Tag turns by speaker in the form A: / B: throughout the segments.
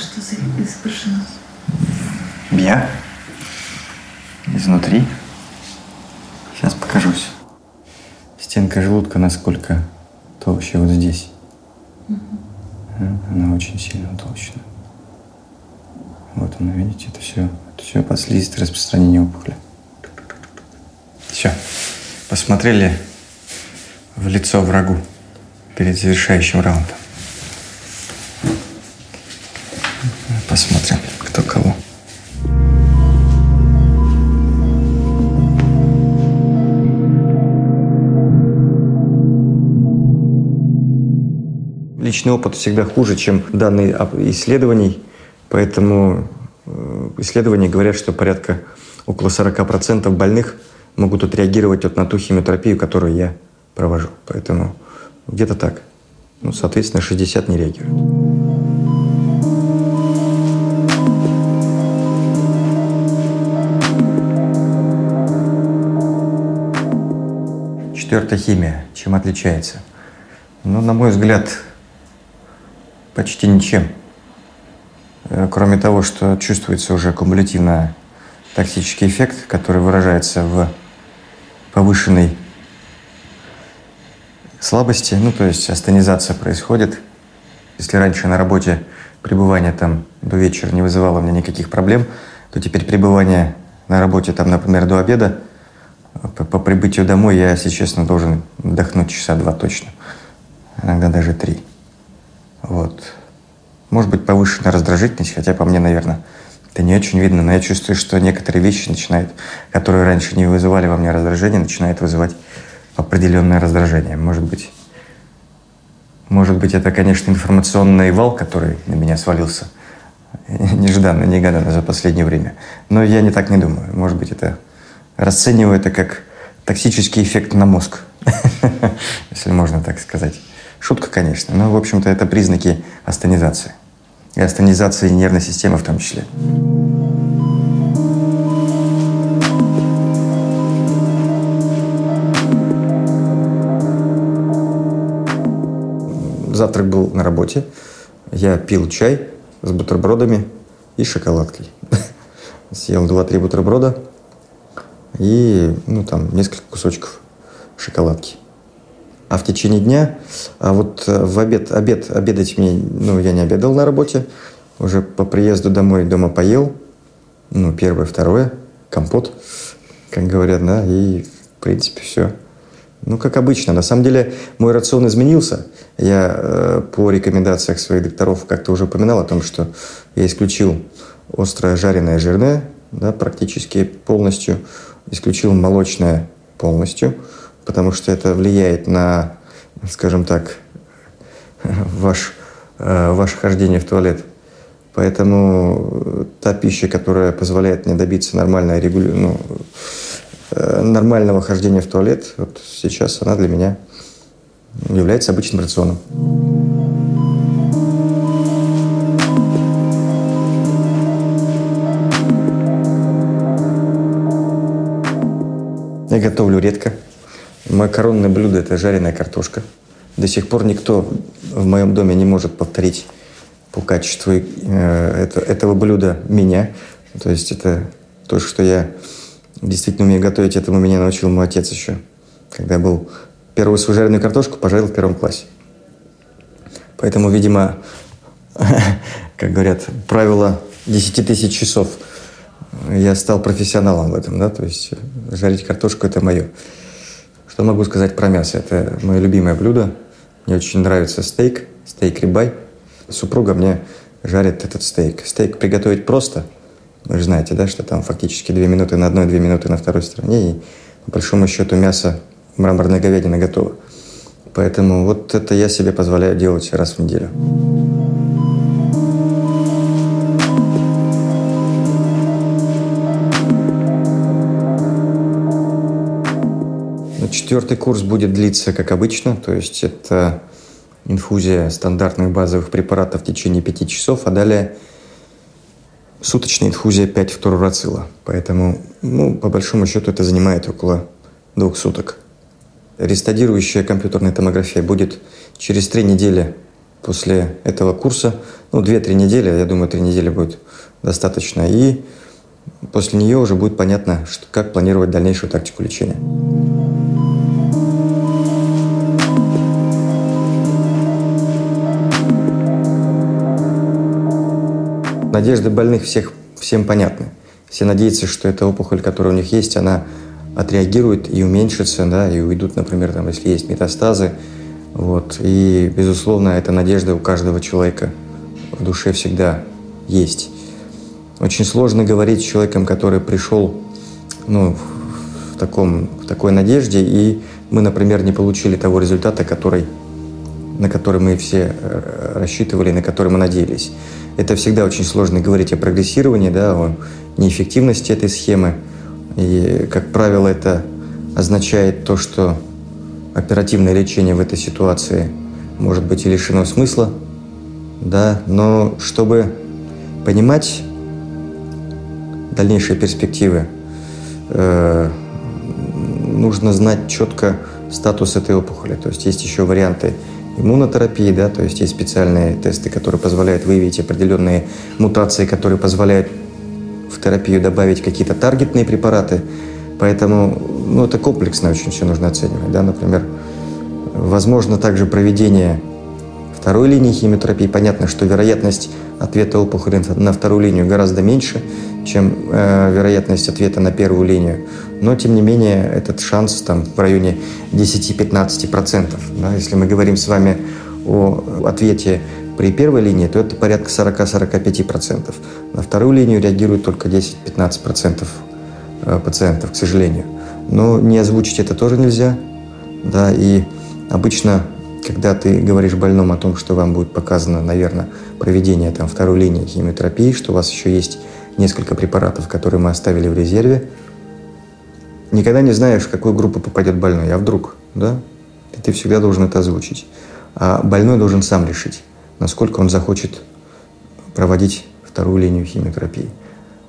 A: что за изображено?
B: Я? Изнутри? Сейчас покажусь. Стенка желудка насколько толще вот здесь. Она очень сильно толщина. Вот она, видите, это все, это все под слизистой распространение опухоли. Все. Посмотрели в лицо врагу перед завершающим раундом. Личный опыт всегда хуже, чем данные исследований, поэтому э, исследования говорят, что порядка около 40% больных могут отреагировать вот на ту химиотерапию, которую я провожу. Поэтому где-то так. Ну, соответственно, 60 не реагируют. Четвертая химия. Чем отличается? Ну, на мой взгляд, почти ничем. Э, кроме того, что чувствуется уже кумулятивно токсический эффект, который выражается в повышенной слабости, ну то есть астенизация происходит. Если раньше на работе пребывание там до вечера не вызывало у меня никаких проблем, то теперь пребывание на работе там, например, до обеда, по, по прибытию домой я, если честно, должен отдохнуть часа два точно, иногда даже три. Вот. Может быть, повышенная раздражительность, хотя по мне, наверное, это не очень видно, но я чувствую, что некоторые вещи начинают, которые раньше не вызывали во мне раздражение, начинают вызывать определенное раздражение. Может быть, может быть, это, конечно, информационный вал, который на меня свалился нежданно, негаданно за последнее время. Но я не так не думаю. Может быть, это расцениваю это как токсический эффект на мозг, если можно так сказать. Шутка, конечно, но, в общем-то, это признаки астенизации. И астенизации нервной системы в том числе. Завтрак был на работе. Я пил чай с бутербродами и шоколадкой. Съел 2-3 бутерброда и, ну, там, несколько кусочков шоколадки. А в течение дня, а вот э, в обед, обед, обедать мне, ну, я не обедал на работе, уже по приезду домой дома поел, ну, первое, второе, компот, как говорят, да, и, в принципе, все. Ну, как обычно. На самом деле, мой рацион изменился. Я э, по рекомендациях своих докторов как-то уже упоминал о том, что я исключил острое жареное жирное, да, практически полностью, исключил молочное полностью, потому что это влияет на, скажем так, ваш, э, ваше хождение в туалет. Поэтому та пища, которая позволяет мне добиться нормальной регули... ну, Э, нормального хождения в туалет, вот сейчас она для меня является обычным рационом. Я готовлю редко. Мое коронное блюдо – это жареная картошка. До сих пор никто в моем доме не может повторить по качеству э, этого блюда меня. То есть это то, что я Действительно, умею готовить, этому меня научил мой отец еще. Когда я был первую свою жареную картошку пожарил в первом классе. Поэтому, видимо, как говорят, правило 10 тысяч часов. Я стал профессионалом в этом, да, то есть жарить картошку – это мое. Что могу сказать про мясо? Это мое любимое блюдо. Мне очень нравится стейк, стейк рибай. Супруга мне жарит этот стейк. Стейк приготовить просто – вы же знаете, да, что там фактически две минуты на одной, две минуты на второй стороне, и по большому счету мясо мраморной говядины готово. Поэтому вот это я себе позволяю делать раз в неделю. Четвертый курс будет длиться, как обычно, то есть это инфузия стандартных базовых препаратов в течение пяти часов, а далее – суточная инфузия 5 фторурацила. Поэтому, ну, по большому счету, это занимает около двух суток. Рестадирующая компьютерная томография будет через три недели после этого курса, ну, 2-3 недели, я думаю, 3 недели будет достаточно, и после нее уже будет понятно, как планировать дальнейшую тактику лечения. Надежды больных всех, всем понятны. Все надеются, что эта опухоль, которая у них есть, она отреагирует и уменьшится, да, и уйдут, например, там, если есть метастазы. Вот. И, безусловно, эта надежда у каждого человека в душе всегда есть. Очень сложно говорить с человеком, который пришел ну, в, таком, в такой надежде, и мы, например, не получили того результата, который, на который мы все э, рассчитывали, на который мы надеялись. Это всегда очень сложно говорить о прогрессировании, да, о неэффективности этой схемы. И, как правило, это означает то, что оперативное лечение в этой ситуации может быть и лишено смысла, да, но чтобы понимать дальнейшие перспективы, э, нужно знать четко статус этой опухоли. То есть есть еще варианты иммунотерапии, да, то есть есть специальные тесты, которые позволяют выявить определенные мутации, которые позволяют в терапию добавить какие-то таргетные препараты. Поэтому ну, это комплексно очень все нужно оценивать. Да? Например, возможно также проведение второй линии химиотерапии. Понятно, что вероятность ответа опухоли на вторую линию гораздо меньше, чем э, вероятность ответа на первую линию. Но, тем не менее, этот шанс там, в районе 10-15%. Да? Если мы говорим с вами о ответе при первой линии, то это порядка 40-45%. На вторую линию реагирует только 10-15% э, пациентов, к сожалению. Но не озвучить это тоже нельзя. Да, и обычно, когда ты говоришь больному о том, что вам будет показано, наверное, проведение там, второй линии химиотерапии, что у вас еще есть несколько препаратов, которые мы оставили в резерве, никогда не знаешь, в какую группу попадет больной. А вдруг, да? И ты всегда должен это озвучить. А больной должен сам решить, насколько он захочет проводить вторую линию химиотерапии.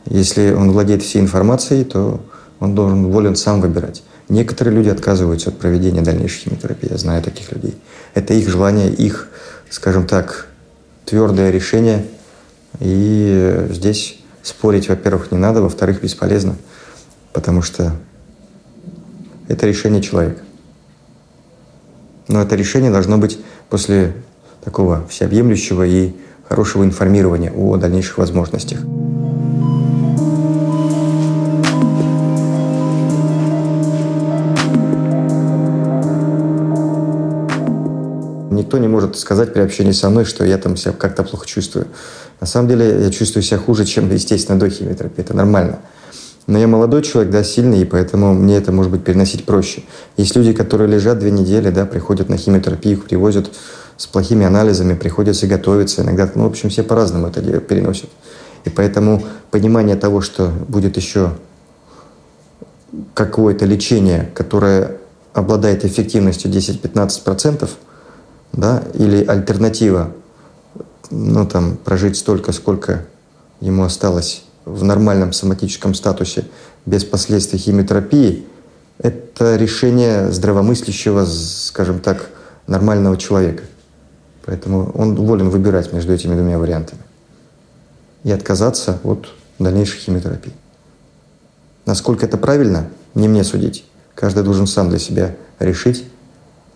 B: Если он владеет всей информацией, то он должен волен сам выбирать. Некоторые люди отказываются от проведения дальнейшей химиотерапии. Я знаю таких людей. Это их желание, их, скажем так, твердое решение. И здесь спорить, во-первых, не надо, во-вторых, бесполезно, потому что это решение человека. Но это решение должно быть после такого всеобъемлющего и хорошего информирования о дальнейших возможностях. Никто не может сказать при общении со мной, что я там себя как-то плохо чувствую. На самом деле я чувствую себя хуже, чем, естественно, до химиотерапии. Это нормально. Но я молодой человек, да, сильный, и поэтому мне это, может быть, переносить проще. Есть люди, которые лежат две недели, да, приходят на химиотерапию, их привозят с плохими анализами, приходится готовиться. Иногда, ну, в общем, все по-разному это переносят. И поэтому понимание того, что будет еще какое-то лечение, которое обладает эффективностью 10-15%, да, или альтернатива, ну, там, прожить столько, сколько ему осталось в нормальном соматическом статусе без последствий химиотерапии, это решение здравомыслящего, скажем так, нормального человека. Поэтому он волен выбирать между этими двумя вариантами и отказаться от дальнейшей химиотерапии. Насколько это правильно, не мне судить. Каждый должен сам для себя решить,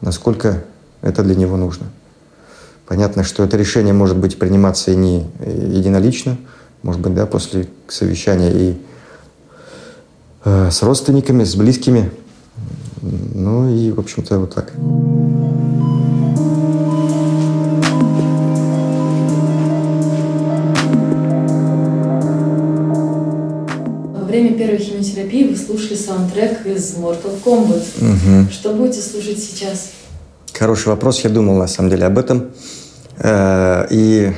B: насколько это для него нужно. Понятно, что это решение может быть приниматься и не единолично, может быть, да, после совещания и э, с родственниками, с близкими. Ну и, в общем-то, вот так.
A: Во время первой химиотерапии вы слушали саундтрек из Mortal Kombat. Угу. Что будете слушать сейчас?
B: Хороший вопрос. Я думал, на самом деле, об этом. Э, и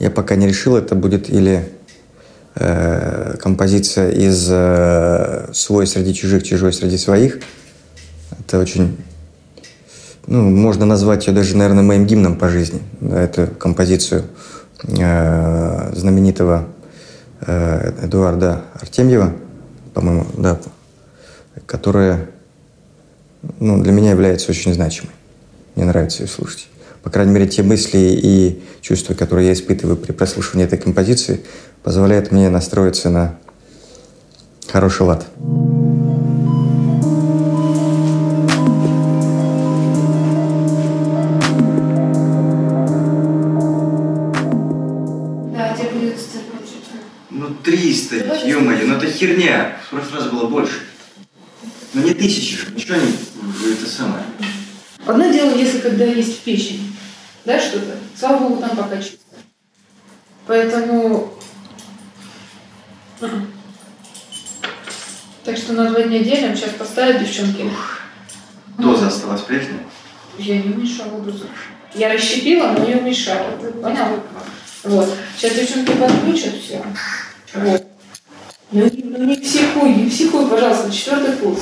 B: я пока не решил, это будет или э, композиция из э, «Свой среди чужих, чужой среди своих». Это очень... Ну, можно назвать ее даже, наверное, моим гимном по жизни. Эту композицию знаменитого Эдуарда Артемьева, по-моему, да, которая ну, для меня является очень значимой. Мне нравится ее слушать. по крайней мере, те мысли и чувства, которые я испытываю при прослушивании этой композиции, позволяют мне настроиться на хороший лад.
A: Да, тебе придется.
B: Ну, 300,
A: Давай
B: ё-моё, ну это херня. В прошлый раз было больше. Ну, не тысячи же, ничего не... Это самое.
A: Одно дело, если когда есть в печени, да, что-то, слава богу, там пока чисто. Поэтому... М-м. Так что на два дня делим, сейчас поставят девчонки.
B: Доза осталась прежняя?
A: Я не уменьшала дозу. Я расщепила, но не уменьшала. Ты понял? Вот. Сейчас девчонки подключат все. Вот. Ну, не- ну не психуй, не психуй, пожалуйста, четвертый курс.